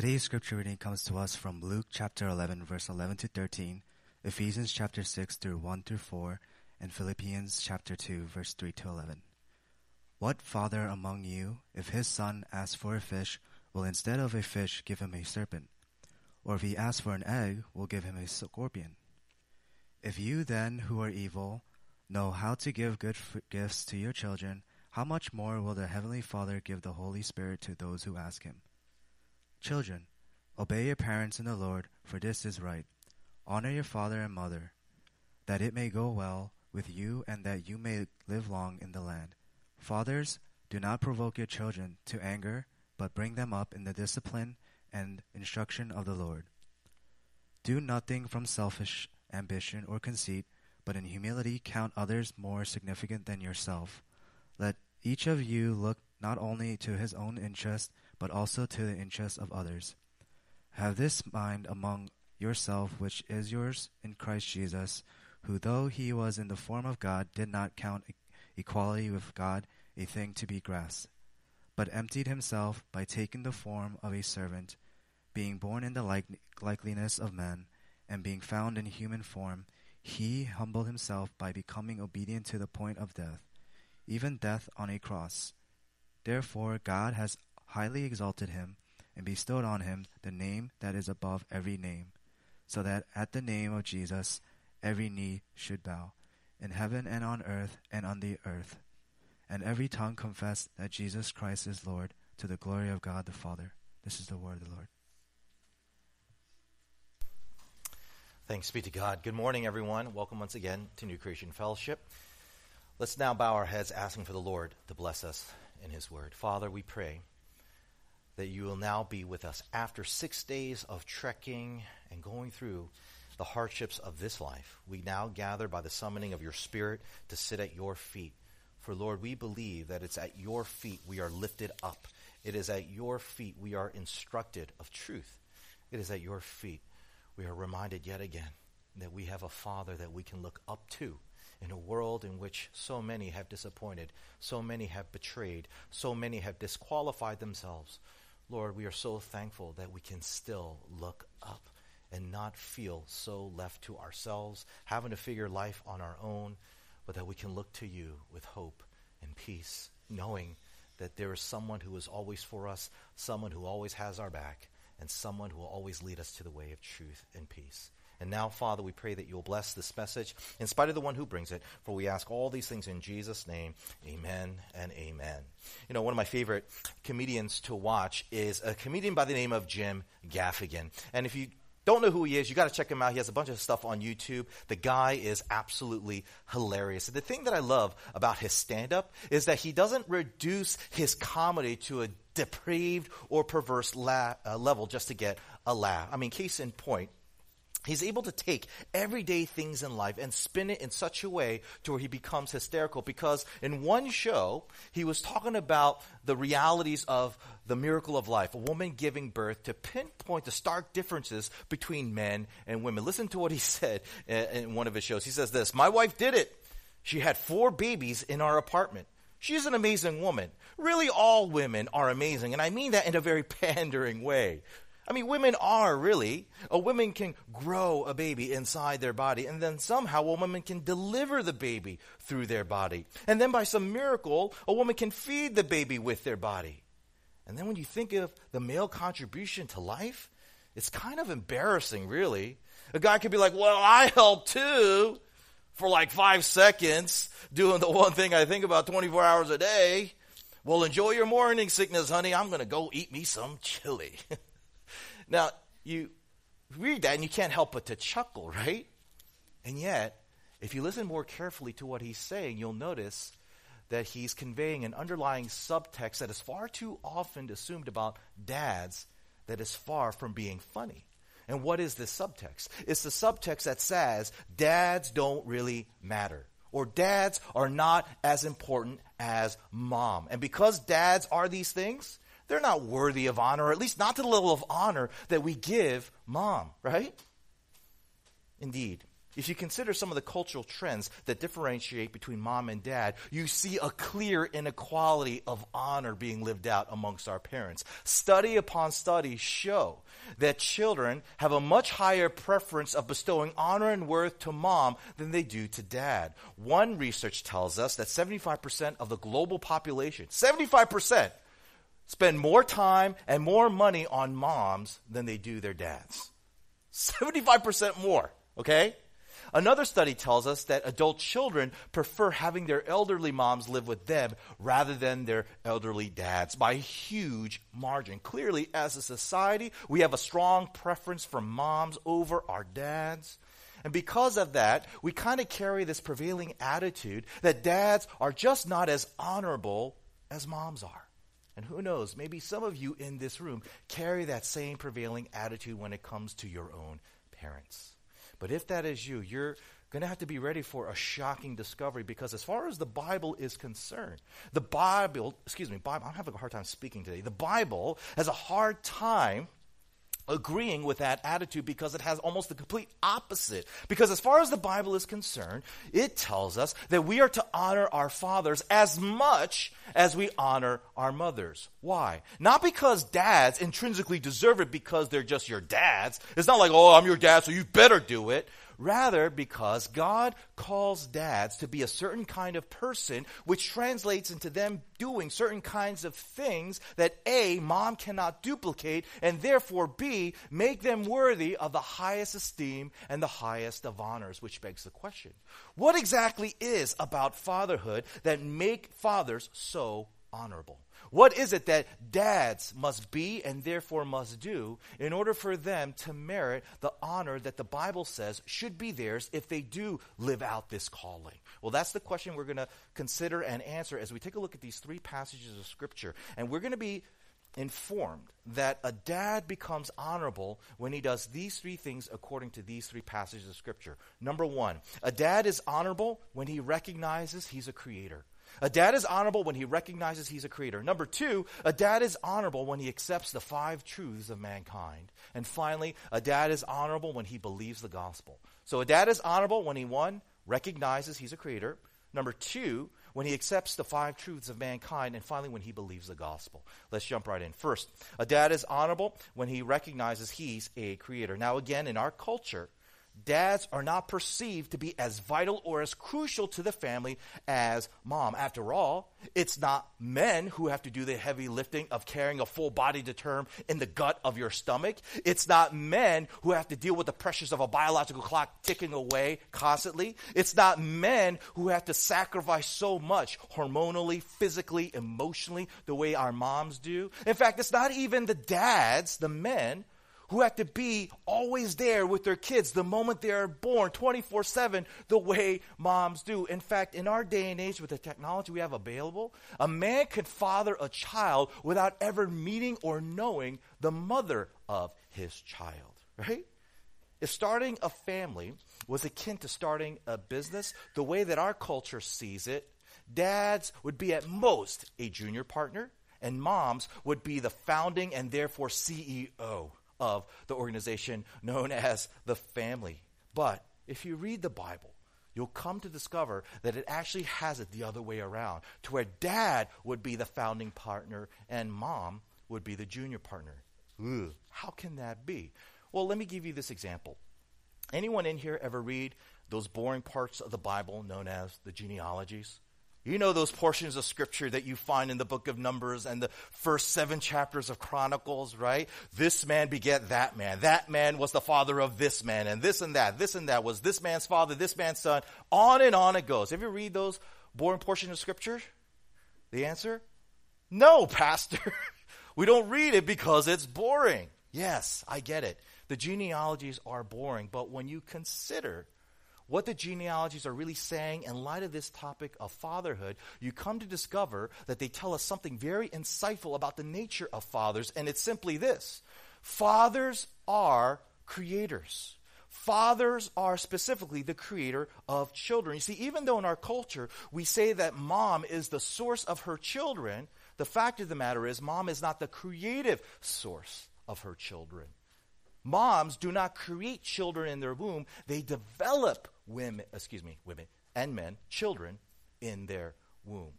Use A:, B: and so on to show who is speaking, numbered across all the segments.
A: Today's scripture reading comes to us from Luke chapter 11, verse 11 to 13, Ephesians chapter 6 through 1 through 4, and Philippians chapter 2, verse 3 to 11. What father among you, if his son asks for a fish, will instead of a fish give him a serpent? Or if he asks for an egg, will give him a scorpion? If you then, who are evil, know how to give good f- gifts to your children, how much more will the Heavenly Father give the Holy Spirit to those who ask Him? Children, obey your parents in the Lord, for this is right. Honor your father and mother, that it may go well with you and that you may live long in the land. Fathers, do not provoke your children to anger, but bring them up in the discipline and instruction of the Lord. Do nothing from selfish ambition or conceit, but in humility count others more significant than yourself. Let each of you look not only to his own interest, but also to the interests of others. Have this mind among yourself, which is yours in Christ Jesus, who, though he was in the form of God, did not count equality with God a thing to be grasped, but emptied himself by taking the form of a servant, being born in the like- likeliness of men, and being found in human form, he humbled himself by becoming obedient to the point of death, even death on a cross. Therefore, God has highly exalted him and bestowed on him the name that is above every name, so that at the name of Jesus every knee should bow, in heaven and on earth and on the earth, and every tongue confess that Jesus Christ is Lord, to the glory of God the Father. This is the word of the Lord.
B: Thanks be to God. Good morning, everyone. Welcome once again to New Creation Fellowship. Let's now bow our heads, asking for the Lord to bless us in His Word. Father, we pray that you will now be with us after six days of trekking and going through the hardships of this life. We now gather by the summoning of your Spirit to sit at your feet. For, Lord, we believe that it's at your feet we are lifted up. It is at your feet we are instructed of truth. It is at your feet we are reminded yet again that we have a Father that we can look up to in a world in which so many have disappointed, so many have betrayed, so many have disqualified themselves. Lord, we are so thankful that we can still look up and not feel so left to ourselves, having to figure life on our own, but that we can look to you with hope and peace, knowing that there is someone who is always for us, someone who always has our back, and someone who will always lead us to the way of truth and peace. And now, Father, we pray that you will bless this message in spite of the one who brings it, for we ask all these things in Jesus' name. Amen and amen. You know, one of my favorite comedians to watch is a comedian by the name of Jim Gaffigan. And if you don't know who he is, you got to check him out. He has a bunch of stuff on YouTube. The guy is absolutely hilarious. The thing that I love about his stand up is that he doesn't reduce his comedy to a depraved or perverse la- uh, level just to get a laugh. I mean, case in point, He's able to take everyday things in life and spin it in such a way to where he becomes hysterical because in one show, he was talking about the realities of the miracle of life, a woman giving birth to pinpoint the stark differences between men and women. Listen to what he said in one of his shows. He says this, my wife did it. She had four babies in our apartment. She's an amazing woman. Really, all women are amazing, and I mean that in a very pandering way. I mean, women are really. A woman can grow a baby inside their body, and then somehow a woman can deliver the baby through their body. And then by some miracle, a woman can feed the baby with their body. And then when you think of the male contribution to life, it's kind of embarrassing, really. A guy could be like, well, I help too for like five seconds doing the one thing I think about 24 hours a day. Well, enjoy your morning sickness, honey. I'm going to go eat me some chili. Now, you read that and you can't help but to chuckle, right? And yet, if you listen more carefully to what he's saying, you'll notice that he's conveying an underlying subtext that is far too often assumed about dads that is far from being funny. And what is this subtext? It's the subtext that says dads don't really matter. Or dads are not as important as mom. And because dads are these things, they're not worthy of honor, or at least not to the level of honor that we give mom, right? Indeed, if you consider some of the cultural trends that differentiate between mom and dad, you see a clear inequality of honor being lived out amongst our parents. Study upon study show that children have a much higher preference of bestowing honor and worth to mom than they do to dad. One research tells us that 75% of the global population, 75%, spend more time and more money on moms than they do their dads. 75% more, okay? Another study tells us that adult children prefer having their elderly moms live with them rather than their elderly dads by a huge margin. Clearly, as a society, we have a strong preference for moms over our dads. And because of that, we kind of carry this prevailing attitude that dads are just not as honorable as moms are. And who knows, maybe some of you in this room carry that same prevailing attitude when it comes to your own parents. But if that is you, you're going to have to be ready for a shocking discovery because as far as the Bible is concerned, the Bible, excuse me, Bible, I'm having a hard time speaking today. The Bible has a hard time agreeing with that attitude because it has almost the complete opposite. Because as far as the Bible is concerned, it tells us that we are to honor our fathers as much as we honor our mothers. Why? Not because dads intrinsically deserve it because they're just your dads. It's not like, oh, I'm your dad, so you better do it. Rather, because God calls dads to be a certain kind of person, which translates into them doing certain kinds of things that A, mom cannot duplicate, and therefore B, make them worthy of the highest esteem and the highest of honors, which begs the question what exactly is about fatherhood that make fathers so honorable? What is it that dads must be and therefore must do in order for them to merit the honor that the Bible says should be theirs if they do live out this calling? Well, that's the question we're going to consider and answer as we take a look at these three passages of Scripture. And we're going to be informed that a dad becomes honorable when he does these three things according to these three passages of Scripture. Number one, a dad is honorable when he recognizes he's a creator. A dad is honorable when he recognizes he's a creator. Number two, a dad is honorable when he accepts the five truths of mankind. And finally, a dad is honorable when he believes the gospel. So a dad is honorable when he, one, recognizes he's a creator. Number two, when he accepts the five truths of mankind. And finally, when he believes the gospel. Let's jump right in. First, a dad is honorable when he recognizes he's a creator. Now, again, in our culture, dads are not perceived to be as vital or as crucial to the family as mom. After all, it's not men who have to do the heavy lifting of carrying a full body to term in the gut of your stomach. It's not men who have to deal with the pressures of a biological clock ticking away constantly. It's not men who have to sacrifice so much hormonally, physically, emotionally, the way our moms do. In fact, it's not even the dads, the men, who have to be always there with their kids the moment they are born, 24 7, the way moms do. In fact, in our day and age, with the technology we have available, a man could father a child without ever meeting or knowing the mother of his child, right? If starting a family was akin to starting a business, the way that our culture sees it, dads would be at most a junior partner, and moms would be the founding and therefore CEO of the organization known as the family. But if you read the Bible, you'll come to discover that it actually has it the other way around, to where dad would be the founding partner and mom would be the junior partner. Ugh, how can that be? Well, let me give you this example. Anyone in here ever read those boring parts of the Bible known as the genealogies? You know those portions of scripture that you find in the book of Numbers and the first seven chapters of Chronicles, right? This man beget that man. That man was the father of this man, and this and that. This and that was this man's father, this man's son. On and on it goes. Have you read those boring portions of scripture? The answer? No, Pastor. we don't read it because it's boring. Yes, I get it. The genealogies are boring, but when you consider what the genealogies are really saying in light of this topic of fatherhood, you come to discover that they tell us something very insightful about the nature of fathers, and it's simply this Fathers are creators. Fathers are specifically the creator of children. You see, even though in our culture we say that mom is the source of her children, the fact of the matter is, mom is not the creative source of her children. Moms do not create children in their womb, they develop women, excuse me, women and men, children in their womb.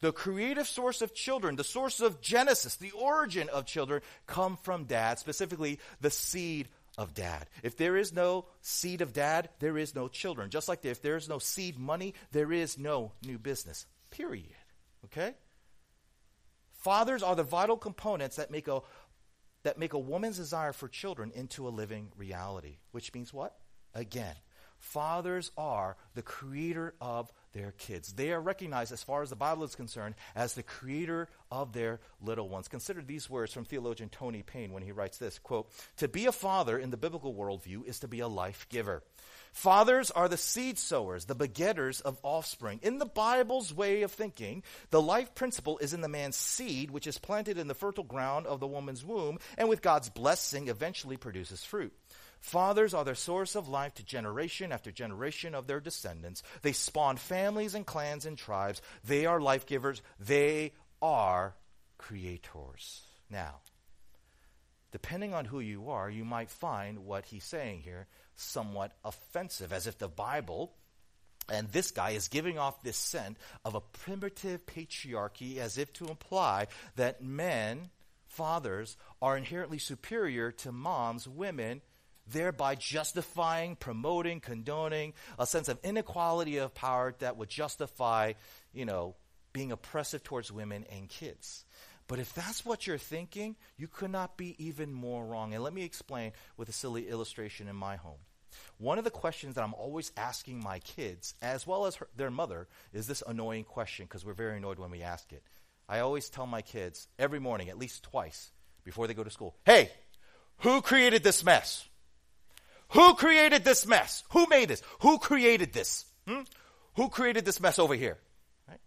B: The creative source of children, the source of Genesis, the origin of children, come from dad, specifically the seed of dad. If there is no seed of dad, there is no children. Just like if there is no seed money, there is no new business. Period. Okay? Fathers are the vital components that make a that make a woman's desire for children into a living reality. Which means what? Again, fathers are the creator of their kids. They are recognized, as far as the Bible is concerned, as the creator of their little ones. Consider these words from theologian Tony Payne when he writes this quote, To be a father in the biblical worldview is to be a life giver. Fathers are the seed sowers, the begetters of offspring. In the Bible's way of thinking, the life principle is in the man's seed, which is planted in the fertile ground of the woman's womb, and with God's blessing eventually produces fruit. Fathers are the source of life to generation after generation of their descendants. They spawn families and clans and tribes. They are life givers. They are creators. Now, depending on who you are, you might find what he's saying here somewhat offensive, as if the Bible and this guy is giving off this scent of a primitive patriarchy as if to imply that men, fathers, are inherently superior to moms, women, thereby justifying, promoting, condoning a sense of inequality of power that would justify, you know, being oppressive towards women and kids. But if that's what you're thinking, you could not be even more wrong. And let me explain with a silly illustration in my home. One of the questions that I'm always asking my kids, as well as her, their mother, is this annoying question because we're very annoyed when we ask it. I always tell my kids every morning, at least twice, before they go to school, hey, who created this mess? Who created this mess? Who made this? Who created this? Hmm? Who created this mess over here? Right?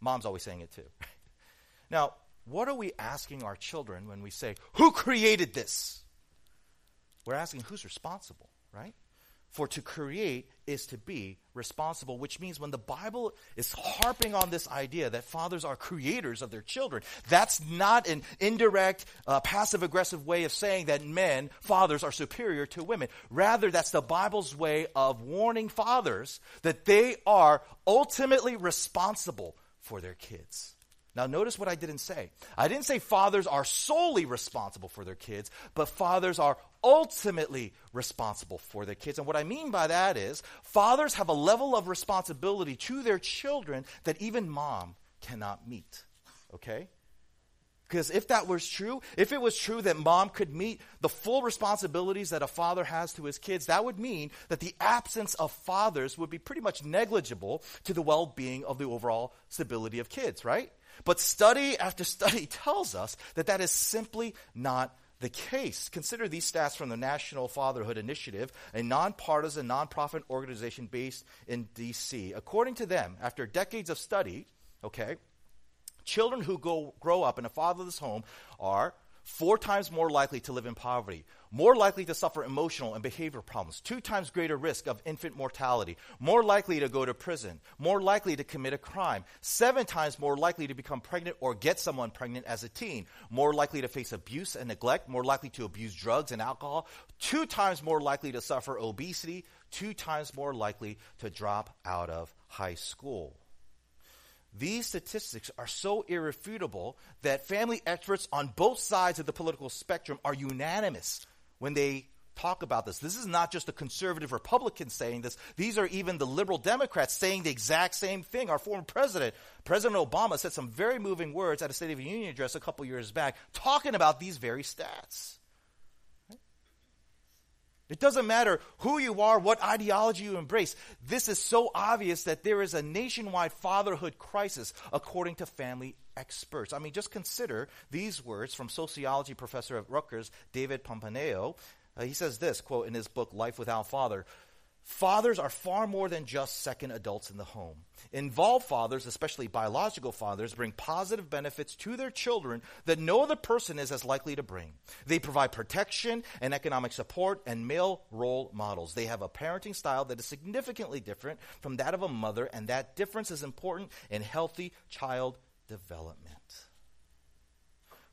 B: Mom's always saying it too. now, what are we asking our children when we say, Who created this? We're asking who's responsible, right? For to create is to be responsible, which means when the Bible is harping on this idea that fathers are creators of their children, that's not an indirect, uh, passive aggressive way of saying that men, fathers, are superior to women. Rather, that's the Bible's way of warning fathers that they are ultimately responsible for their kids. Now, notice what I didn't say. I didn't say fathers are solely responsible for their kids, but fathers are ultimately responsible for their kids. And what I mean by that is fathers have a level of responsibility to their children that even mom cannot meet. Okay? Because if that was true, if it was true that mom could meet the full responsibilities that a father has to his kids, that would mean that the absence of fathers would be pretty much negligible to the well being of the overall stability of kids, right? But study after study tells us that that is simply not the case. Consider these stats from the National Fatherhood Initiative, a nonpartisan nonprofit organization based in D.C. According to them, after decades of study, okay, children who go, grow up in a fatherless home are four times more likely to live in poverty, more likely to suffer emotional and behavioral problems, two times greater risk of infant mortality, more likely to go to prison, more likely to commit a crime, seven times more likely to become pregnant or get someone pregnant as a teen, more likely to face abuse and neglect, more likely to abuse drugs and alcohol, two times more likely to suffer obesity, two times more likely to drop out of high school. These statistics are so irrefutable that family experts on both sides of the political spectrum are unanimous when they talk about this. This is not just the conservative Republicans saying this. These are even the liberal Democrats saying the exact same thing. Our former president, President Obama, said some very moving words at a State of the Union address a couple years back talking about these very stats. It doesn't matter who you are, what ideology you embrace. This is so obvious that there is a nationwide fatherhood crisis, according to family experts. I mean, just consider these words from sociology professor at Rutgers, David Popenoe. Uh, he says this, quote, in his book, Life Without Father Fathers are far more than just second adults in the home. Involved fathers, especially biological fathers, bring positive benefits to their children that no other person is as likely to bring. They provide protection and economic support and male role models. They have a parenting style that is significantly different from that of a mother, and that difference is important in healthy child development.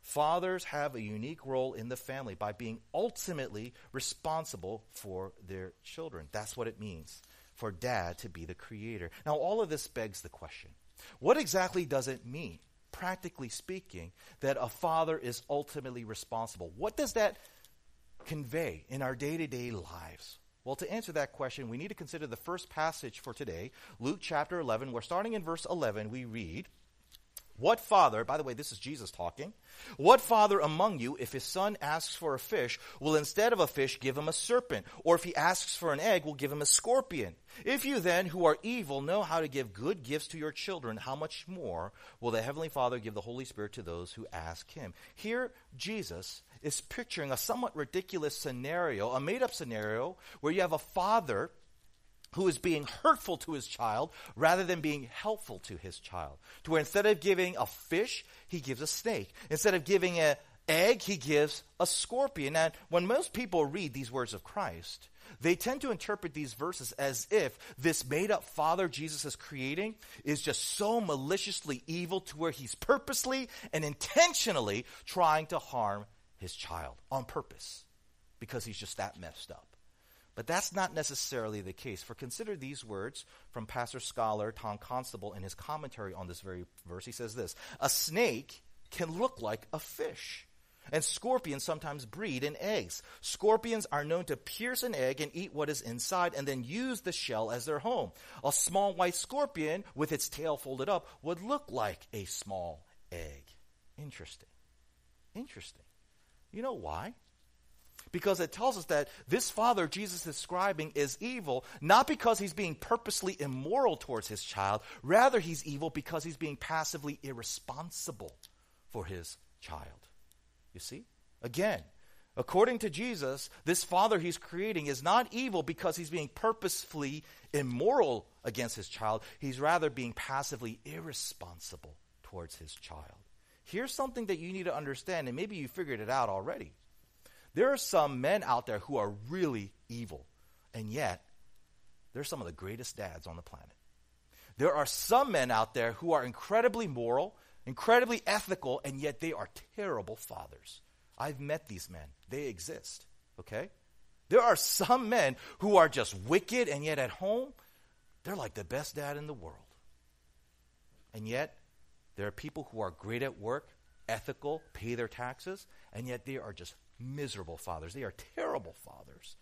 B: Fathers have a unique role in the family by being ultimately responsible for their children. That's what it means for dad to be the creator. Now, all of this begs the question what exactly does it mean, practically speaking, that a father is ultimately responsible? What does that convey in our day to day lives? Well, to answer that question, we need to consider the first passage for today, Luke chapter 11, We're starting in verse 11, we read, what father, by the way, this is Jesus talking, what father among you, if his son asks for a fish, will instead of a fish give him a serpent? Or if he asks for an egg, will give him a scorpion? If you then, who are evil, know how to give good gifts to your children, how much more will the Heavenly Father give the Holy Spirit to those who ask him? Here, Jesus is picturing a somewhat ridiculous scenario, a made up scenario, where you have a father who is being hurtful to his child rather than being helpful to his child. To where instead of giving a fish, he gives a snake. Instead of giving an egg, he gives a scorpion. And when most people read these words of Christ, they tend to interpret these verses as if this made up father Jesus is creating is just so maliciously evil to where he's purposely and intentionally trying to harm his child on purpose because he's just that messed up. But that's not necessarily the case. For consider these words from pastor scholar Tom Constable in his commentary on this very verse. He says this A snake can look like a fish. And scorpions sometimes breed in eggs. Scorpions are known to pierce an egg and eat what is inside and then use the shell as their home. A small white scorpion with its tail folded up would look like a small egg. Interesting. Interesting. You know why? Because it tells us that this father Jesus is describing is evil, not because he's being purposely immoral towards his child, rather, he's evil because he's being passively irresponsible for his child. You see? Again, according to Jesus, this father he's creating is not evil because he's being purposefully immoral against his child, he's rather being passively irresponsible towards his child. Here's something that you need to understand, and maybe you figured it out already. There are some men out there who are really evil, and yet they're some of the greatest dads on the planet. There are some men out there who are incredibly moral, incredibly ethical, and yet they are terrible fathers. I've met these men, they exist, okay? There are some men who are just wicked, and yet at home, they're like the best dad in the world. And yet, there are people who are great at work, ethical, pay their taxes, and yet they are just miserable fathers. They are terrible fathers.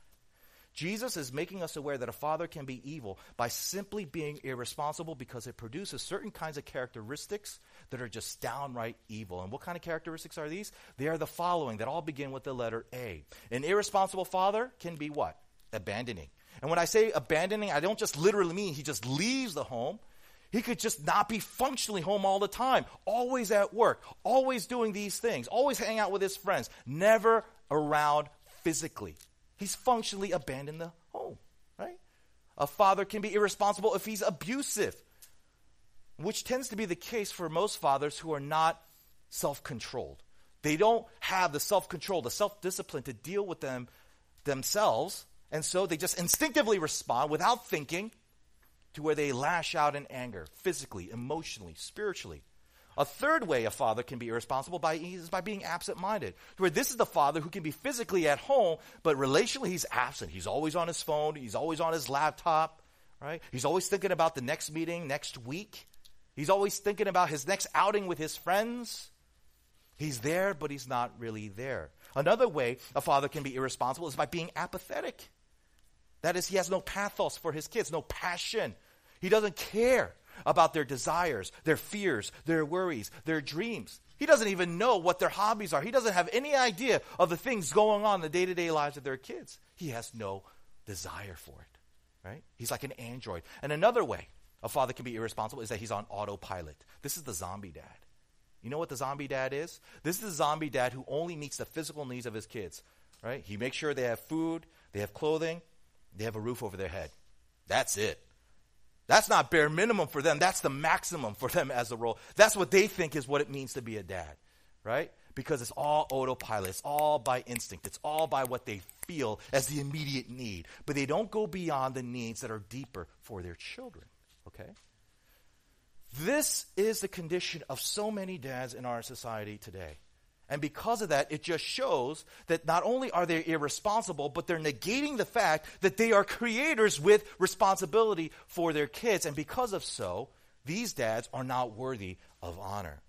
B: Jesus is making us aware that a father can be evil by simply being irresponsible because it produces certain kinds of characteristics that are just downright evil. And what kind of characteristics are these? They are the following that all begin with the letter A. An irresponsible father can be what? Abandoning. And when I say abandoning, I don't just literally mean he just leaves the home. He could just not be functionally home all the time, always at work, always doing these things, always hanging out with his friends, never around physically. He's functionally abandoned the home, right? A father can be irresponsible if he's abusive, which tends to be the case for most fathers who are not self controlled. They don't have the self control, the self discipline to deal with them themselves, and so they just instinctively respond without thinking to where they lash out in anger, physically, emotionally, spiritually. A third way a father can be irresponsible by, is by being absent minded. Where this is the father who can be physically at home, but relationally he's absent. He's always on his phone, he's always on his laptop, right? He's always thinking about the next meeting next week. He's always thinking about his next outing with his friends. He's there, but he's not really there. Another way a father can be irresponsible is by being apathetic. That is, he has no pathos for his kids, no passion. He doesn't care about their desires, their fears, their worries, their dreams. He doesn't even know what their hobbies are. He doesn't have any idea of the things going on in the day to day lives of their kids. He has no desire for it, right? He's like an android. And another way a father can be irresponsible is that he's on autopilot. This is the zombie dad. You know what the zombie dad is? This is the zombie dad who only meets the physical needs of his kids, right? He makes sure they have food, they have clothing, they have a roof over their head. That's it. That's not bare minimum for them. That's the maximum for them as a role. That's what they think is what it means to be a dad, right? Because it's all autopilot. It's all by instinct. It's all by what they feel as the immediate need. But they don't go beyond the needs that are deeper for their children, okay? This is the condition of so many dads in our society today. And because of that, it just shows that not only are they irresponsible, but they're negating the fact that they are creators with responsibility for their kids. And because of so, these dads are not worthy of honor.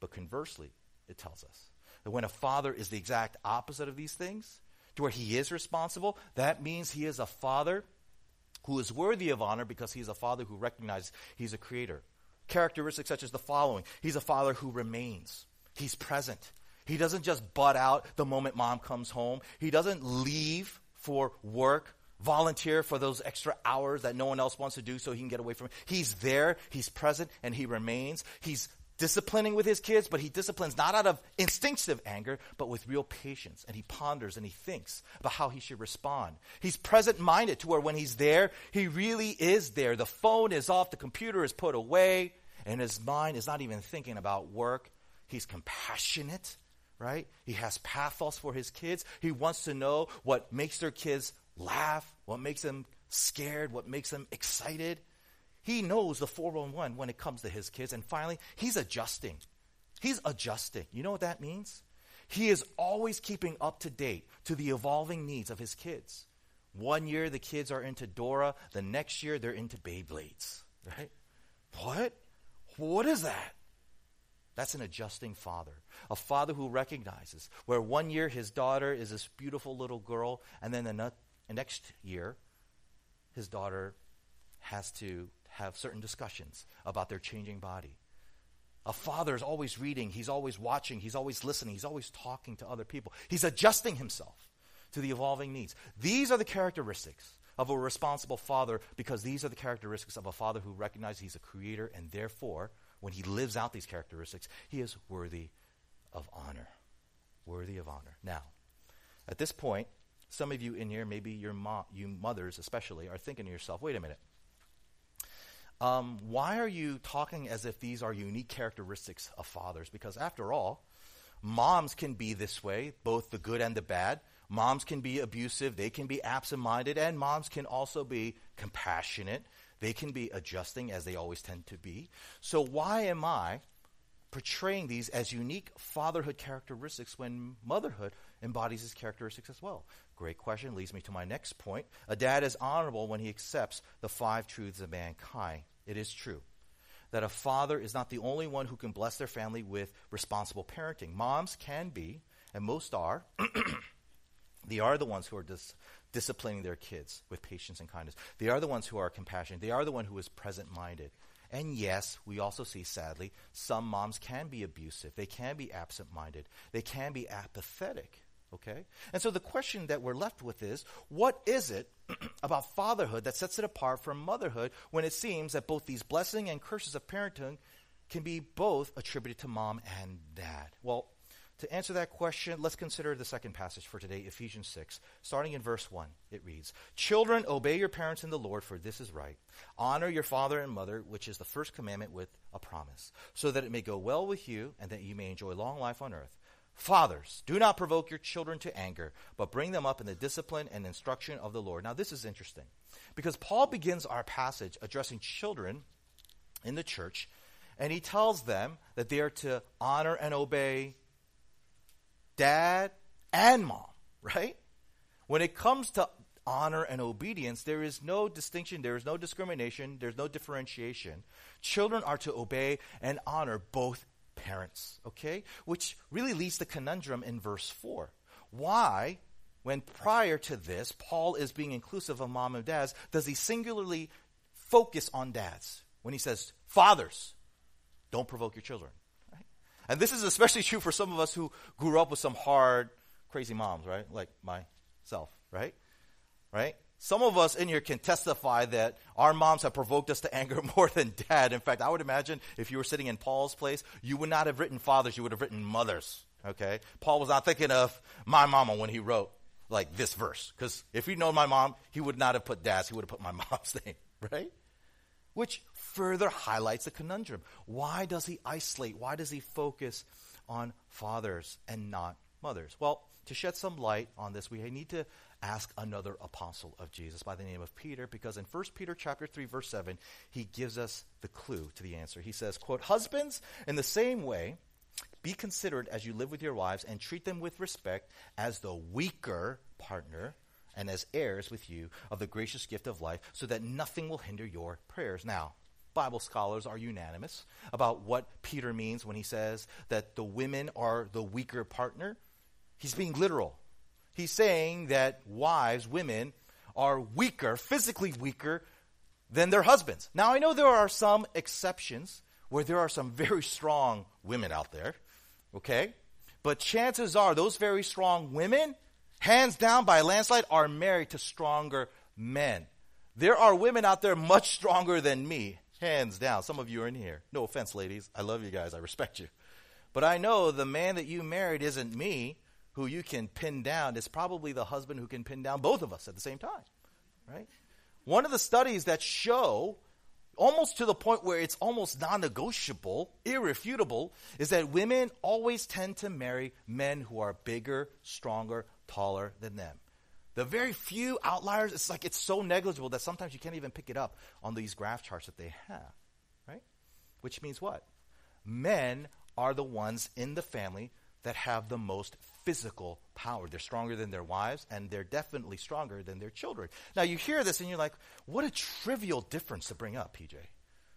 B: But conversely, it tells us that when a father is the exact opposite of these things, to where he is responsible, that means he is a father who is worthy of honor because he's a father who recognizes he's a creator. Characteristics such as the following He's a father who remains, he's present. He doesn't just butt out the moment mom comes home, he doesn't leave for work volunteer for those extra hours that no one else wants to do so he can get away from it. He's there, he's present, and he remains. He's disciplining with his kids, but he disciplines not out of instinctive anger, but with real patience. And he ponders and he thinks about how he should respond. He's present minded to where when he's there, he really is there. The phone is off, the computer is put away, and his mind is not even thinking about work. He's compassionate, right? He has pathos for his kids. He wants to know what makes their kids laugh, what makes them scared, what makes them excited. He knows the 411 when it comes to his kids. And finally, he's adjusting. He's adjusting. You know what that means? He is always keeping up to date to the evolving needs of his kids. One year the kids are into Dora, the next year they're into Beyblades, right? What? What is that? That's an adjusting father. A father who recognizes where one year his daughter is this beautiful little girl, and then the next year his daughter has to have certain discussions about their changing body. A father is always reading, he's always watching, he's always listening, he's always talking to other people. He's adjusting himself to the evolving needs. These are the characteristics of a responsible father because these are the characteristics of a father who recognizes he's a creator and therefore, when he lives out these characteristics, he is worthy of honor. Worthy of honor. Now, at this point, some of you in here, maybe your mom, you mothers especially, are thinking to yourself, wait a minute um, why are you talking as if these are unique characteristics of fathers? Because after all, moms can be this way, both the good and the bad. Moms can be abusive, they can be absent minded, and moms can also be compassionate. They can be adjusting as they always tend to be. So, why am I portraying these as unique fatherhood characteristics when motherhood embodies these characteristics as well? Great question. Leads me to my next point. A dad is honorable when he accepts the five truths of mankind. It is true that a father is not the only one who can bless their family with responsible parenting. Moms can be, and most are, they are the ones who are dis- disciplining their kids with patience and kindness. They are the ones who are compassionate. They are the one who is present minded. And yes, we also see, sadly, some moms can be abusive. They can be absent minded. They can be apathetic. Okay? And so the question that we're left with is what is it about fatherhood that sets it apart from motherhood when it seems that both these blessings and curses of parenting can be both attributed to mom and dad? Well, to answer that question, let's consider the second passage for today, Ephesians 6, starting in verse 1. It reads Children, obey your parents in the Lord, for this is right. Honor your father and mother, which is the first commandment with a promise, so that it may go well with you and that you may enjoy long life on earth. Fathers, do not provoke your children to anger, but bring them up in the discipline and instruction of the Lord. Now, this is interesting because Paul begins our passage addressing children in the church, and he tells them that they are to honor and obey dad and mom, right? When it comes to honor and obedience, there is no distinction, there is no discrimination, there's no differentiation. Children are to obey and honor both parents, okay? Which really leads the conundrum in verse 4. Why, when prior to this, Paul is being inclusive of mom and dads, does he singularly focus on dads when he says, Fathers, don't provoke your children? And this is especially true for some of us who grew up with some hard, crazy moms, right? Like myself, right? Right? Some of us in here can testify that our moms have provoked us to anger more than dad. In fact, I would imagine if you were sitting in Paul's place, you would not have written fathers, you would have written mothers. Okay? Paul was not thinking of my mama when he wrote like this verse. Because if he'd known my mom, he would not have put dad's, he would have put my mom's name, right? Which further highlights the conundrum. Why does he isolate? Why does he focus on fathers and not mothers? Well, to shed some light on this, we need to ask another apostle of Jesus by the name of Peter because in 1 Peter chapter 3 verse 7 he gives us the clue to the answer. He says, quote, "Husbands, in the same way, Be considerate as you live with your wives and treat them with respect as the weaker partner and as heirs with you of the gracious gift of life, so that nothing will hinder your prayers. Now, Bible scholars are unanimous about what Peter means when he says that the women are the weaker partner. He's being literal. He's saying that wives, women, are weaker, physically weaker than their husbands. Now, I know there are some exceptions where there are some very strong women out there, okay? But chances are those very strong women, hands down by landslide, are married to stronger men. There are women out there much stronger than me, hands down. Some of you are in here. No offense, ladies. I love you guys. I respect you. But I know the man that you married isn't me who you can pin down. It's probably the husband who can pin down both of us at the same time, right? One of the studies that show almost to the point where it's almost non negotiable, irrefutable, is that women always tend to marry men who are bigger, stronger, taller than them. The very few outliers, it's like it's so negligible that sometimes you can't even pick it up on these graph charts that they have, right? Which means what? Men are the ones in the family that have the most physical power. They're stronger than their wives, and they're definitely stronger than their children. Now, you hear this and you're like, what a trivial difference to bring up, PJ.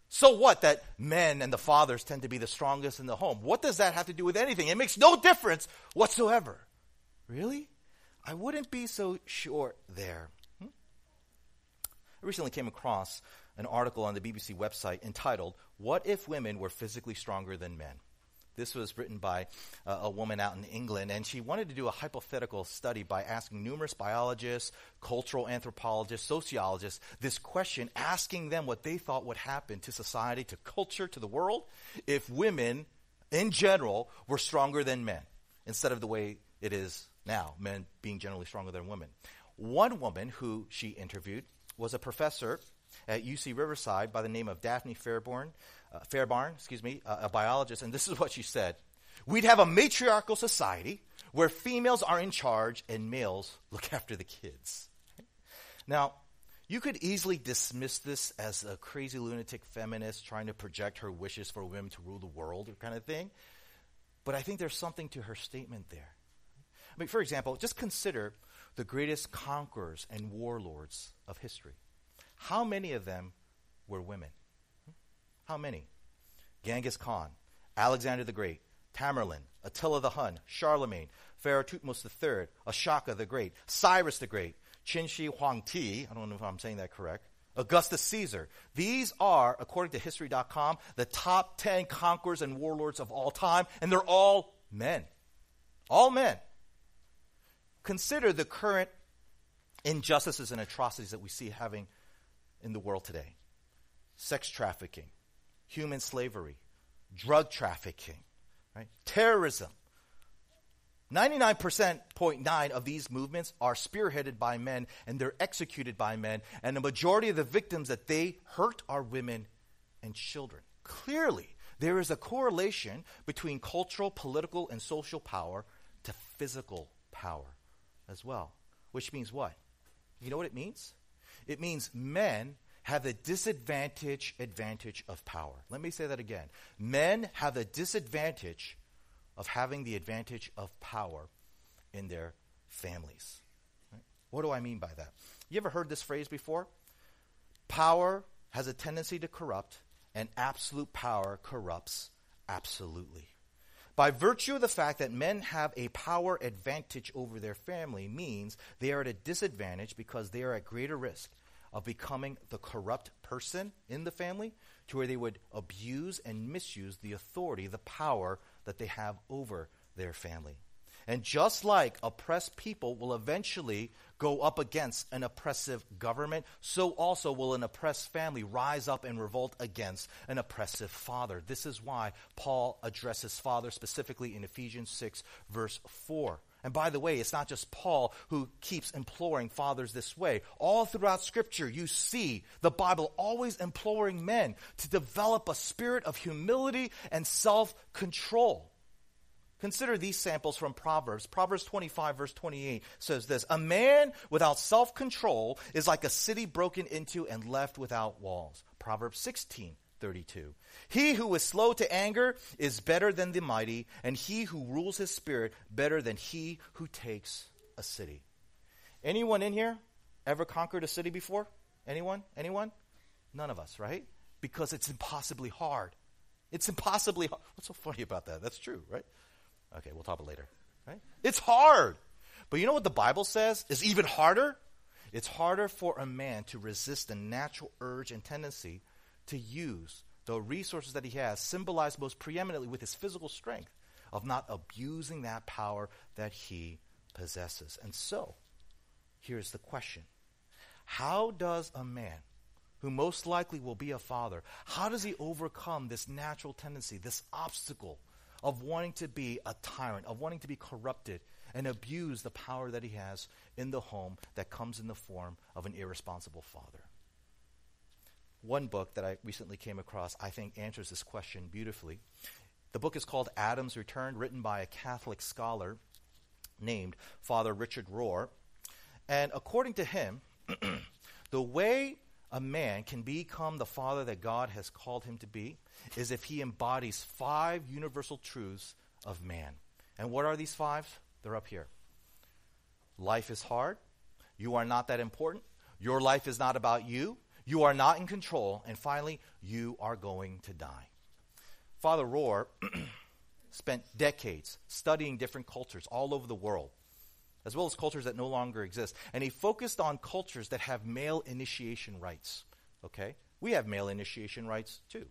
B: So what that men and the fathers tend to be the strongest in the home? What does that have to do with anything? It makes no difference whatsoever. Really? I wouldn't be so sure there. Hmm? I recently came across an article on the BBC website entitled, What If Women Were Physically Stronger Than Men? This was written by uh, a woman out in England, and she wanted to do a hypothetical study by asking numerous biologists, cultural anthropologists, sociologists this question, asking them what they thought would happen to society, to culture, to the world, if women in general were stronger than men, instead of the way it is now, men being generally stronger than women. One woman who she interviewed was a professor at UC Riverside by the name of Daphne Fairborn uh, Fairbairn, excuse me, uh, a biologist, and this is what she said. We'd have a matriarchal society where females are in charge and males look after the kids. Now, you could easily dismiss this as a crazy lunatic feminist trying to project her wishes for women to rule the world kind of thing. But I think there's something to her statement there. I mean, for example, just consider the greatest conquerors and warlords of history. How many of them were women? How many? Genghis Khan, Alexander the Great, Tamerlane, Attila the Hun, Charlemagne, Pharaoh Thutmose III, Ashoka the Great, Cyrus the Great, Qin Shi Huangdi, I don't know if I'm saying that correct, Augustus Caesar. These are, according to History.com, the top 10 conquerors and warlords of all time, and they're all men. All men. Consider the current injustices and atrocities that we see having in the world today sex trafficking, human slavery, drug trafficking, right? terrorism. 99.9 of these movements are spearheaded by men and they're executed by men, and the majority of the victims that they hurt are women and children. Clearly, there is a correlation between cultural, political, and social power to physical power as well. Which means what? You know what it means? It means men have the disadvantage advantage of power. Let me say that again. Men have the disadvantage of having the advantage of power in their families. What do I mean by that? You ever heard this phrase before? Power has a tendency to corrupt, and absolute power corrupts absolutely. By virtue of the fact that men have a power advantage over their family means they are at a disadvantage because they are at greater risk of becoming the corrupt person in the family to where they would abuse and misuse the authority, the power that they have over their family. And just like oppressed people will eventually go up against an oppressive government, so also will an oppressed family rise up and revolt against an oppressive father. This is why Paul addresses father specifically in Ephesians 6, verse 4. And by the way, it's not just Paul who keeps imploring fathers this way. All throughout Scripture, you see the Bible always imploring men to develop a spirit of humility and self control. Consider these samples from Proverbs. Proverbs 25, verse 28 says this A man without self control is like a city broken into and left without walls. Proverbs 16, 32. He who is slow to anger is better than the mighty, and he who rules his spirit better than he who takes a city. Anyone in here ever conquered a city before? Anyone? Anyone? None of us, right? Because it's impossibly hard. It's impossibly hard. What's so funny about that? That's true, right? Okay, we'll talk about later. Right? It's hard. But you know what the Bible says is even harder? It's harder for a man to resist the natural urge and tendency to use the resources that he has, symbolized most preeminently with his physical strength, of not abusing that power that he possesses. And so, here's the question How does a man who most likely will be a father, how does he overcome this natural tendency, this obstacle of wanting to be a tyrant, of wanting to be corrupted and abuse the power that he has in the home that comes in the form of an irresponsible father? One book that I recently came across, I think, answers this question beautifully. The book is called Adam's Return, written by a Catholic scholar named Father Richard Rohr. And according to him, the way a man can become the father that God has called him to be is if he embodies five universal truths of man. And what are these five? They're up here. Life is hard. You are not that important. Your life is not about you. You are not in control. And finally, you are going to die. Father Rohr spent decades studying different cultures all over the world as well as cultures that no longer exist. And he focused on cultures that have male initiation rites. Okay? We have male initiation rites too,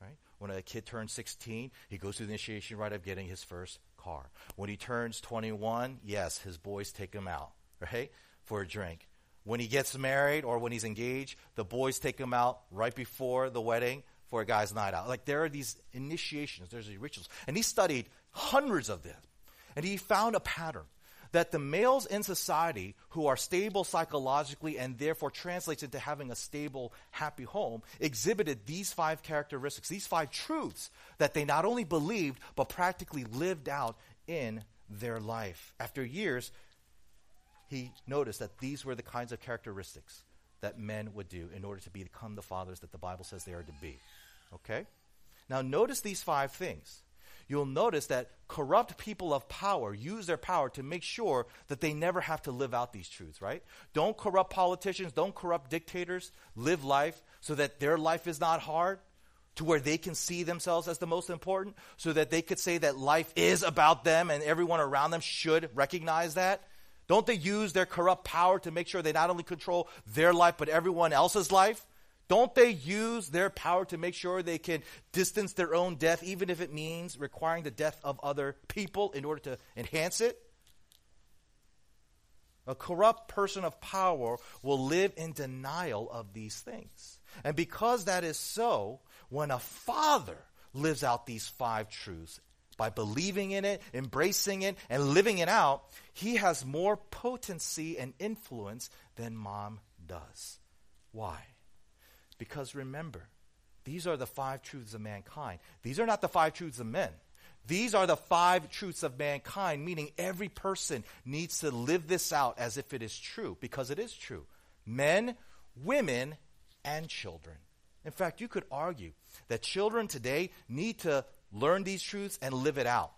B: right? When a kid turns 16, he goes through the initiation rite of getting his first car. When he turns 21, yes, his boys take him out, right? For a drink. When he gets married or when he's engaged, the boys take him out right before the wedding for a guy's night out. Like there are these initiations, there's these rituals. And he studied hundreds of them. And he found a pattern that the males in society who are stable psychologically and therefore translates into having a stable, happy home exhibited these five characteristics, these five truths that they not only believed, but practically lived out in their life. After years, he noticed that these were the kinds of characteristics that men would do in order to become the fathers that the Bible says they are to be. Okay? Now, notice these five things you'll notice that corrupt people of power use their power to make sure that they never have to live out these truths, right? Don't corrupt politicians, don't corrupt dictators. Live life so that their life is not hard, to where they can see themselves as the most important, so that they could say that life is about them and everyone around them should recognize that. Don't they use their corrupt power to make sure they not only control their life, but everyone else's life? Don't they use their power to make sure they can distance their own death, even if it means requiring the death of other people in order to enhance it? A corrupt person of power will live in denial of these things. And because that is so, when a father lives out these five truths by believing in it, embracing it, and living it out, he has more potency and influence than mom does. Why? Because remember, these are the five truths of mankind. These are not the five truths of men. These are the five truths of mankind, meaning every person needs to live this out as if it is true, because it is true. Men, women, and children. In fact, you could argue that children today need to learn these truths and live it out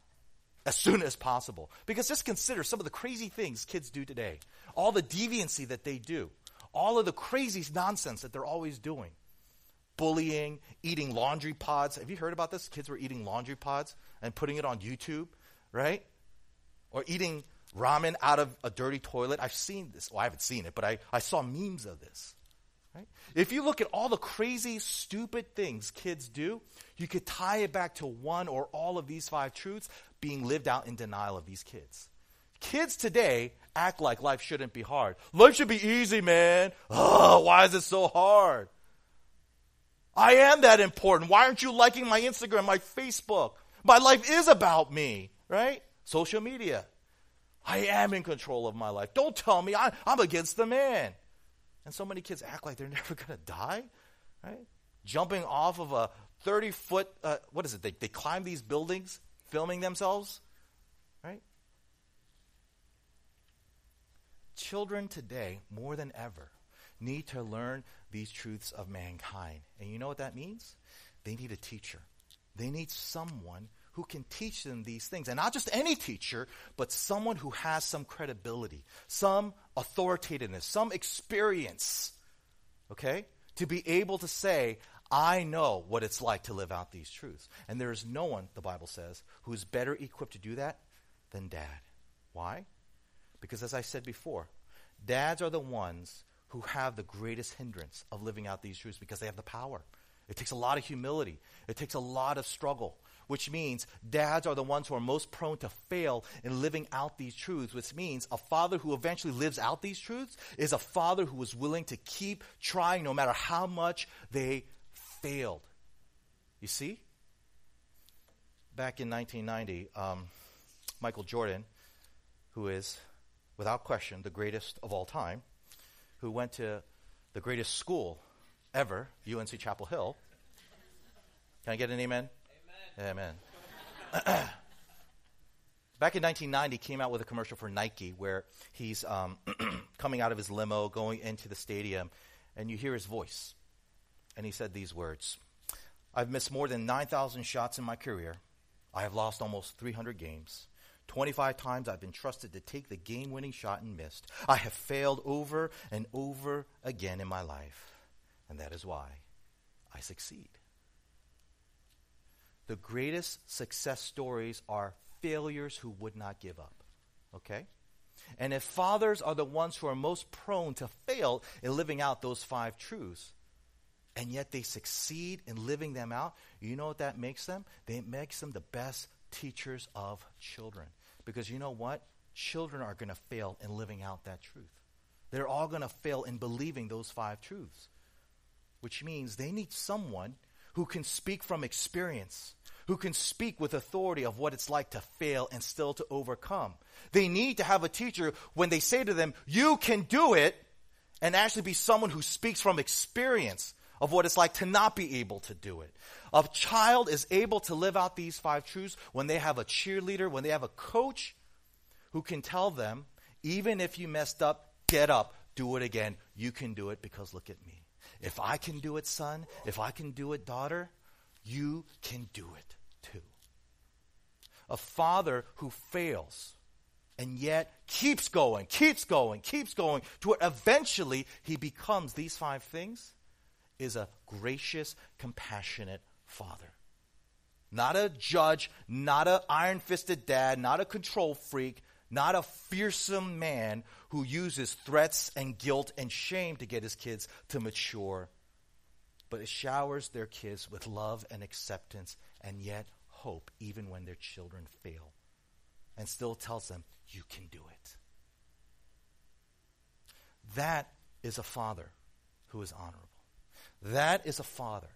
B: as soon as possible. Because just consider some of the crazy things kids do today, all the deviancy that they do all of the crazy nonsense that they're always doing bullying, eating laundry pods. Have you heard about this? Kids were eating laundry pods and putting it on YouTube, right? Or eating ramen out of a dirty toilet. I've seen this. Well, I haven't seen it, but I, I saw memes of this. Right? If you look at all the crazy, stupid things kids do, you could tie it back to one or all of these five truths being lived out in denial of these kids. Kids today act like life shouldn't be hard. Life should be easy, man. Oh, why is it so hard? I am that important. Why aren't you liking my Instagram, my Facebook? My life is about me, right? Social media. I am in control of my life. Don't tell me I, am against the man. And so many kids act like they're never going to die, right? Jumping off of a 30 foot, uh, what is it? They, they climb these buildings, filming themselves, Children today, more than ever, need to learn these truths of mankind. And you know what that means? they need a teacher. They need someone who can teach them these things. And not just any teacher, but someone who has some credibility, some authoritativeness, some experience. Okay? To be able to say, I know what it's like to live out these truths. And there is no one, the Bible says, who is better equipped to do that than dad. Why? Because as I said before, dads are the ones who have the greatest hindrance of living out these truths because they have the power. It takes a lot of humility. It takes a lot of struggle, which means dads are the ones who are most prone to fail in living out these truths, which means a father who eventually lives out these truths is a father who is willing to keep trying no matter how much they failed. You see? Back in 1990, um, Michael Jordan, who is, without question, the greatest of all time, who went to the greatest school ever, UNC Chapel Hill. Can I get an amen? Amen. amen. Back in 1990, he came out with a commercial for Nike where he's um, coming out of his limo, going into the stadium, and you hear his voice. And he said these words I've missed more than 9,000 shots in my career. I have lost almost 300 games. 25 times I've been trusted to take the game winning shot and missed. I have failed over and over again in my life. And that is why I succeed. The greatest success stories are failures who would not give up. Okay? And if fathers are the ones who are most prone to fail in living out those five truths, and yet they succeed in living them out, you know what that makes them? It makes them the best teachers of children. Because you know what? Children are going to fail in living out that truth. They're all going to fail in believing those five truths which means they need someone who can speak from experience, who can speak with authority of what it's like to fail and still to overcome. They need to have a teacher when they say to them, You can do it, and actually be someone who speaks from experience of what it's like to not be able to do it. A child is able to live out these five truths when they have a cheerleader, when they have a coach who can tell them, even if you messed up, get up, do it again. You can do it because look at me. If I can do it, son, if I can do it, daughter, you can do it too. A father who fails and yet keeps going, keeps going, keeps going to where eventually he becomes these five things is a gracious, compassionate father. Not a judge, not an iron fisted dad, not a control freak, not a fearsome man who uses threats and guilt and shame to get his kids to mature, but showers their kids with love and acceptance and yet hope even when their children fail, and still tells them, You can do it. That is a father who is honorable. That is a father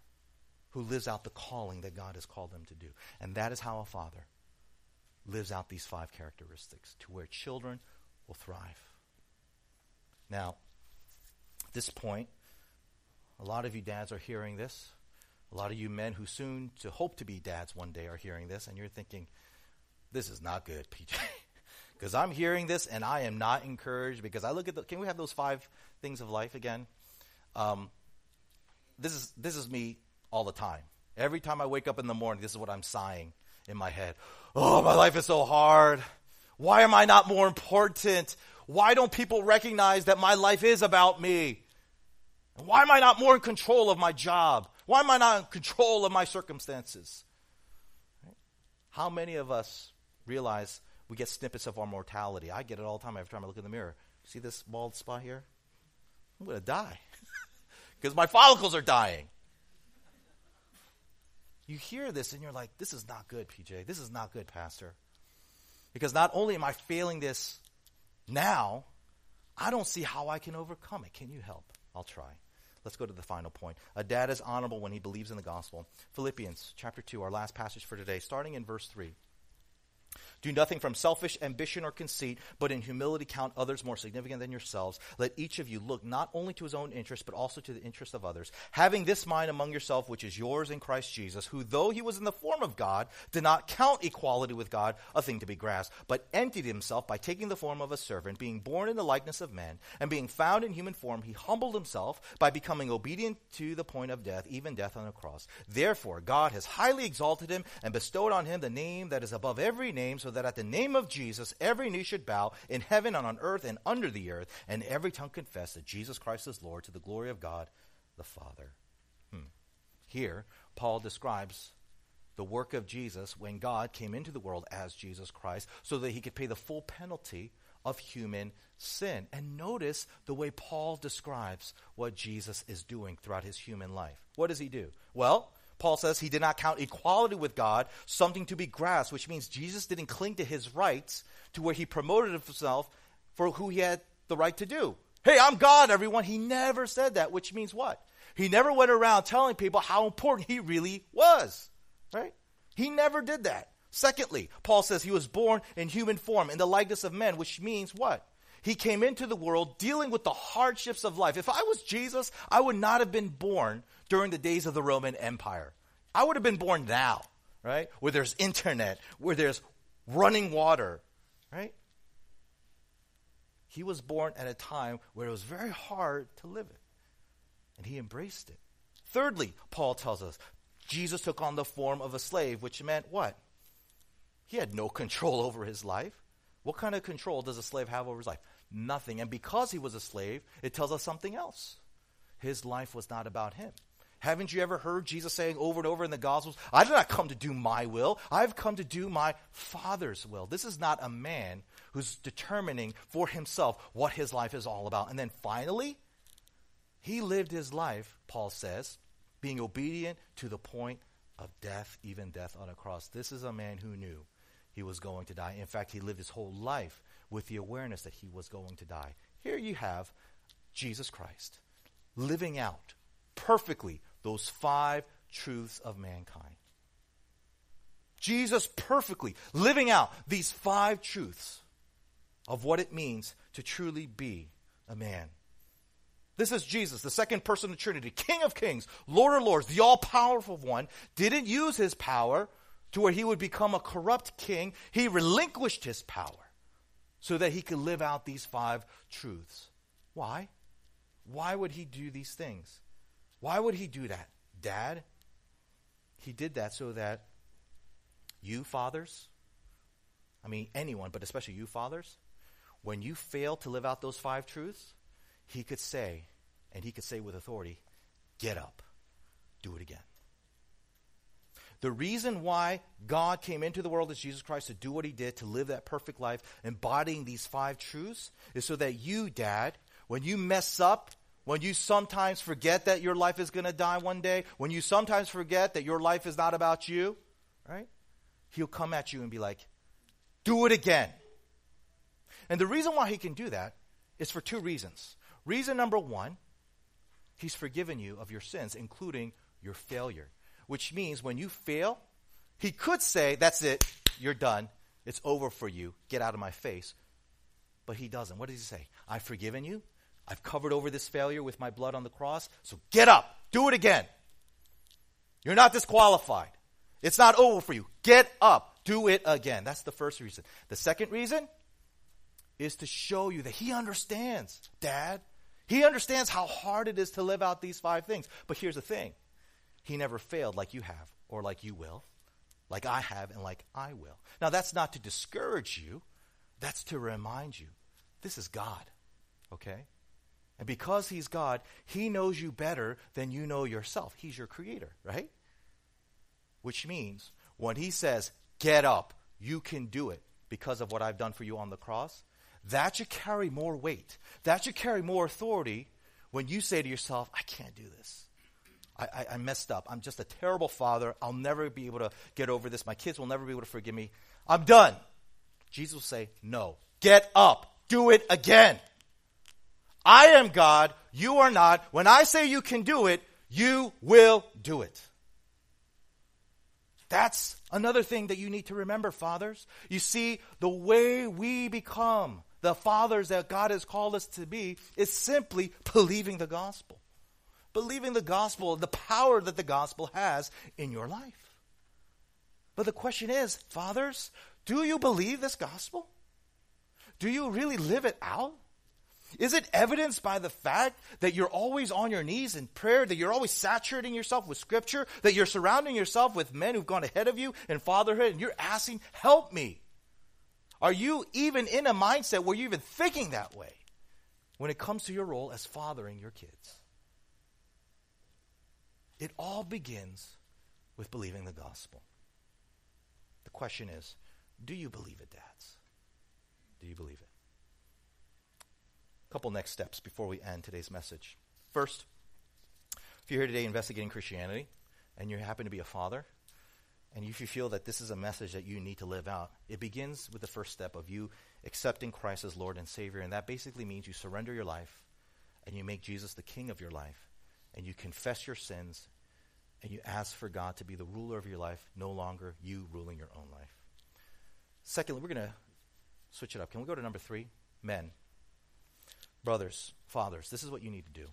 B: who lives out the calling that God has called them to do. And that is how a father lives out these five characteristics to where children will thrive. Now, at this point, a lot of you dads are hearing this. A lot of you men who soon to hope to be dads one day are hearing this, and you're thinking, this is not good, PJ. Because I'm hearing this and I am not encouraged because I look at the, can we have those five things of life again? Um, this is, this is me all the time. Every time I wake up in the morning, this is what I'm sighing in my head. Oh, my life is so hard. Why am I not more important? Why don't people recognize that my life is about me? Why am I not more in control of my job? Why am I not in control of my circumstances? How many of us realize we get snippets of our mortality? I get it all the time every time I look in the mirror. See this bald spot here? I'm going to die because my follicles are dying. You hear this and you're like, this is not good, PJ. This is not good, Pastor. Because not only am I failing this now, I don't see how I can overcome it. Can you help? I'll try. Let's go to the final point. A dad is honorable when he believes in the gospel. Philippians chapter 2, our last passage for today, starting in verse 3. Do nothing from selfish ambition or conceit, but in humility count others more significant than yourselves. Let each of you look not only to his own interest, but also to the interest of others. Having this mind among yourself, which is yours in Christ Jesus, who, though he was in the form of God, did not count equality with God a thing to be grasped, but emptied himself by taking the form of a servant, being born in the likeness of men, and being found in human form, he humbled himself by becoming obedient to the point of death, even death on a cross. Therefore, God has highly exalted him and bestowed on him the name that is above every name, so that at the name of Jesus every knee should bow in heaven and on earth and under the earth, and every tongue confess that Jesus Christ is Lord to the glory of God the Father. Hmm. Here, Paul describes the work of Jesus when God came into the world as Jesus Christ so that he could pay the full penalty of human sin. And notice the way Paul describes what Jesus is doing throughout his human life. What does he do? Well, Paul says he did not count equality with God something to be grasped, which means Jesus didn't cling to his rights to where he promoted himself for who he had the right to do. Hey, I'm God, everyone. He never said that, which means what? He never went around telling people how important he really was. Right? He never did that. Secondly, Paul says he was born in human form, in the likeness of men, which means what? He came into the world dealing with the hardships of life. If I was Jesus, I would not have been born during the days of the Roman Empire. I would have been born now, right? Where there's internet, where there's running water, right? He was born at a time where it was very hard to live it, and he embraced it. Thirdly, Paul tells us Jesus took on the form of a slave, which meant what? He had no control over his life. What kind of control does a slave have over his life? Nothing. And because he was a slave, it tells us something else. His life was not about him. Haven't you ever heard Jesus saying over and over in the Gospels, I did not come to do my will, I've come to do my Father's will. This is not a man who's determining for himself what his life is all about. And then finally, he lived his life, Paul says, being obedient to the point of death, even death on a cross. This is a man who knew he was going to die. In fact, he lived his whole life with the awareness that he was going to die. Here you have Jesus Christ living out perfectly those five truths of mankind. Jesus perfectly living out these five truths of what it means to truly be a man. This is Jesus, the second person of the Trinity, King of kings, Lord of lords, the all powerful one, didn't use his power to where he would become a corrupt king. He relinquished his power so that he could live out these five truths. Why? Why would he do these things? Why would he do that? Dad, he did that so that you, fathers, I mean, anyone, but especially you, fathers, when you fail to live out those five truths, he could say, and he could say with authority, get up, do it again. The reason why God came into the world as Jesus Christ to do what he did, to live that perfect life, embodying these five truths, is so that you, Dad, when you mess up when you sometimes forget that your life is going to die one day, when you sometimes forget that your life is not about you, right? He'll come at you and be like, do it again. And the reason why he can do that is for two reasons. Reason number one, he's forgiven you of your sins, including your failure, which means when you fail, he could say, that's it, you're done, it's over for you, get out of my face. But he doesn't. What does he say? I've forgiven you, I've covered over this failure with my blood on the cross, so get up, do it again. You're not disqualified. It's not over for you. Get up, do it again. That's the first reason. The second reason is to show you that he understands, Dad. He understands how hard it is to live out these five things. But here's the thing He never failed like you have, or like you will, like I have, and like I will. Now, that's not to discourage you, that's to remind you this is God, okay? And because he's God, he knows you better than you know yourself. He's your creator, right? Which means when he says, get up, you can do it because of what I've done for you on the cross, that should carry more weight. That should carry more authority when you say to yourself, I can't do this. I, I, I, messed up. I'm just a terrible father. I'll never be able to get over this. My kids will never be able to forgive me. I'm done. Jesus will say, No. Get up. Do it again. I am God, you are not. When I say you can do it, you will do it. That's another thing that you need to remember, fathers. You see, the way we become the fathers that God has called us to be is simply believing the gospel. Believing the gospel, the power that the gospel has in your life. But the question is, fathers, do you believe this gospel? Do you really live it out? Is it evidenced by the fact that you're always on your knees in prayer, that you're always saturating yourself with scripture, that you're surrounding yourself with men who've gone ahead of you in fatherhood, and you're asking, help me? Are you even in a mindset where you're even thinking that way when it comes to your role as fathering your kids? It all begins with believing the gospel. The question is, do you believe it, dads? Do you believe it? Couple next steps before we end today's message. First, if you're here today investigating Christianity and you happen to be a father, and if you feel that this is a message that you need to live out, it begins with the first step of you accepting Christ as Lord and Savior. And that basically means you surrender your life and you make Jesus the King of your life, and you confess your sins and you ask for God to be the ruler of your life, no longer you ruling your own life. Secondly, we're going to switch it up. Can we go to number three? Men. Brothers, fathers, this is what you need to do.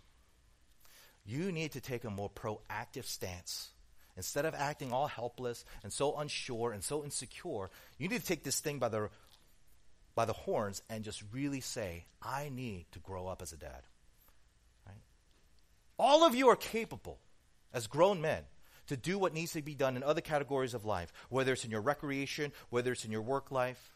B: You need to take a more proactive stance. Instead of acting all helpless and so unsure and so insecure, you need to take this thing by the, by the horns and just really say, I need to grow up as a dad. Right? All of you are capable, as grown men, to do what needs to be done in other categories of life, whether it's in your recreation, whether it's in your work life.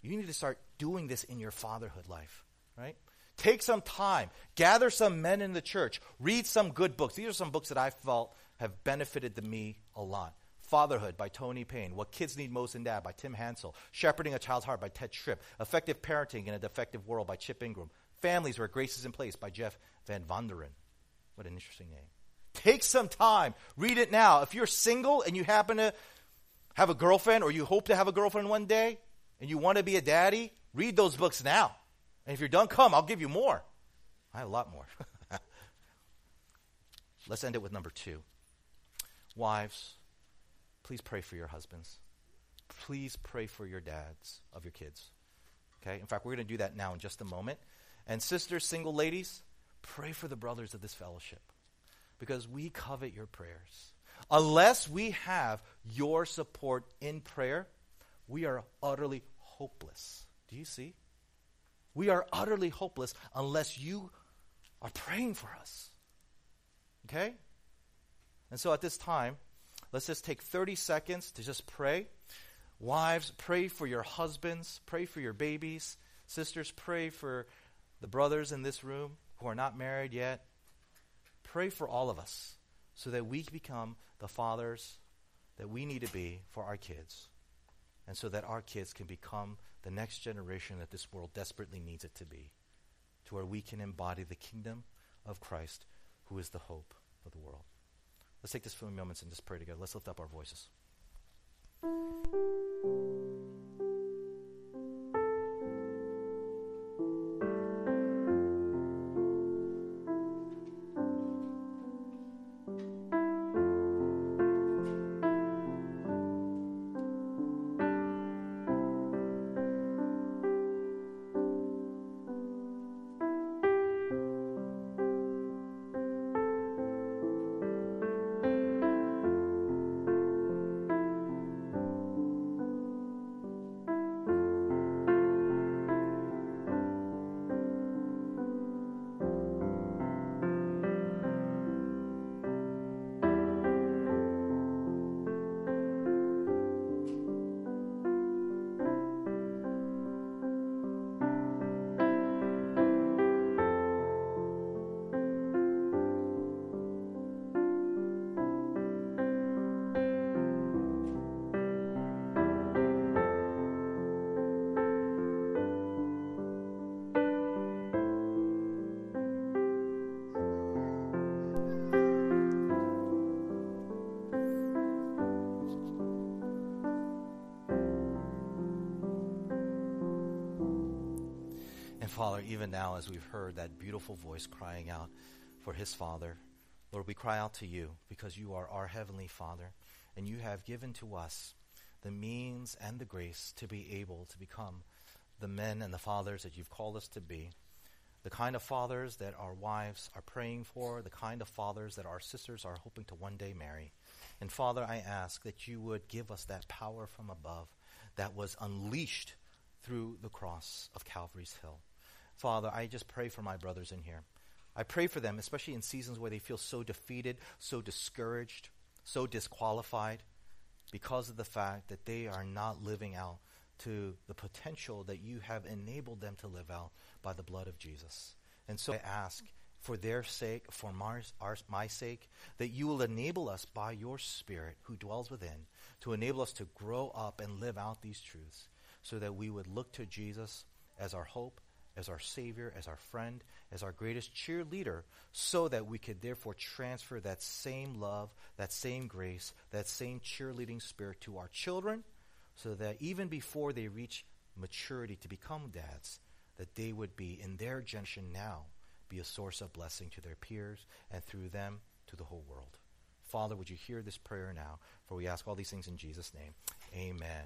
B: You need to start doing this in your fatherhood life, right? Take some time, gather some men in the church, read some good books. These are some books that I felt have benefited the me a lot. Fatherhood by Tony Payne, What Kids Need Most in Dad by Tim Hansel, Shepherding a Child's Heart by Tedd Tripp, Effective Parenting in a Defective World by Chip Ingram, Families Where Grace is in Place by Jeff Van Vonderen. What an interesting name. Take some time, read it now. If you're single and you happen to have a girlfriend or you hope to have a girlfriend one day and you want to be a daddy, read those books now. And if you're done, come, I'll give you more. I have a lot more. Let's end it with number two. Wives, please pray for your husbands. Please pray for your dads of your kids. Okay? In fact, we're going to do that now in just a moment. And sisters, single ladies, pray for the brothers of this fellowship because we covet your prayers. Unless we have your support in prayer, we are utterly hopeless. Do you see? We are utterly hopeless unless you are praying for us. Okay? And so at this time, let's just take 30 seconds to just pray. Wives, pray for your husbands, pray for your babies. Sisters, pray for the brothers in this room who are not married yet. Pray for all of us so that we become the fathers that we need to be for our kids and so that our kids can become the next generation that this world desperately needs it to be, to where we can embody the kingdom of Christ, who is the hope of the world. Let's take this few moments and just pray together. Let's lift up our voices. Father, even now as we've heard that beautiful voice crying out for his Father, Lord, we cry out to you because you are our Heavenly Father. and you have given to us the means and the grace to be able to become the men and the fathers that you've called us to be. The kind of fathers that our wives are praying for, the kind of fathers that our sisters are hoping to one day marry. And Father, I ask that you would give us that power from above that was unleashed through the cross of Calvary's Hill. Father, I just pray for my brothers in here. I pray for them, especially in seasons where they feel so defeated, so discouraged, so disqualified because of the fact that they are not living out to the potential that you have enabled them to live out by the blood of Jesus. And so I ask for their sake, for my, our, my sake, that you will enable us by your Spirit who dwells within to enable us to grow up and live out these truths so that we would look to Jesus as our hope, as our Savior, as our friend, as our greatest cheerleader, so that we could therefore transfer that same love, that same grace, that same cheerleading spirit to our children, so that even before they reach maturity to become dads, that they would be in their generation now be a source of blessing to their peers and through them to the whole world. Father, would you hear this prayer now? For we ask all these things in Jesus' name. Amen.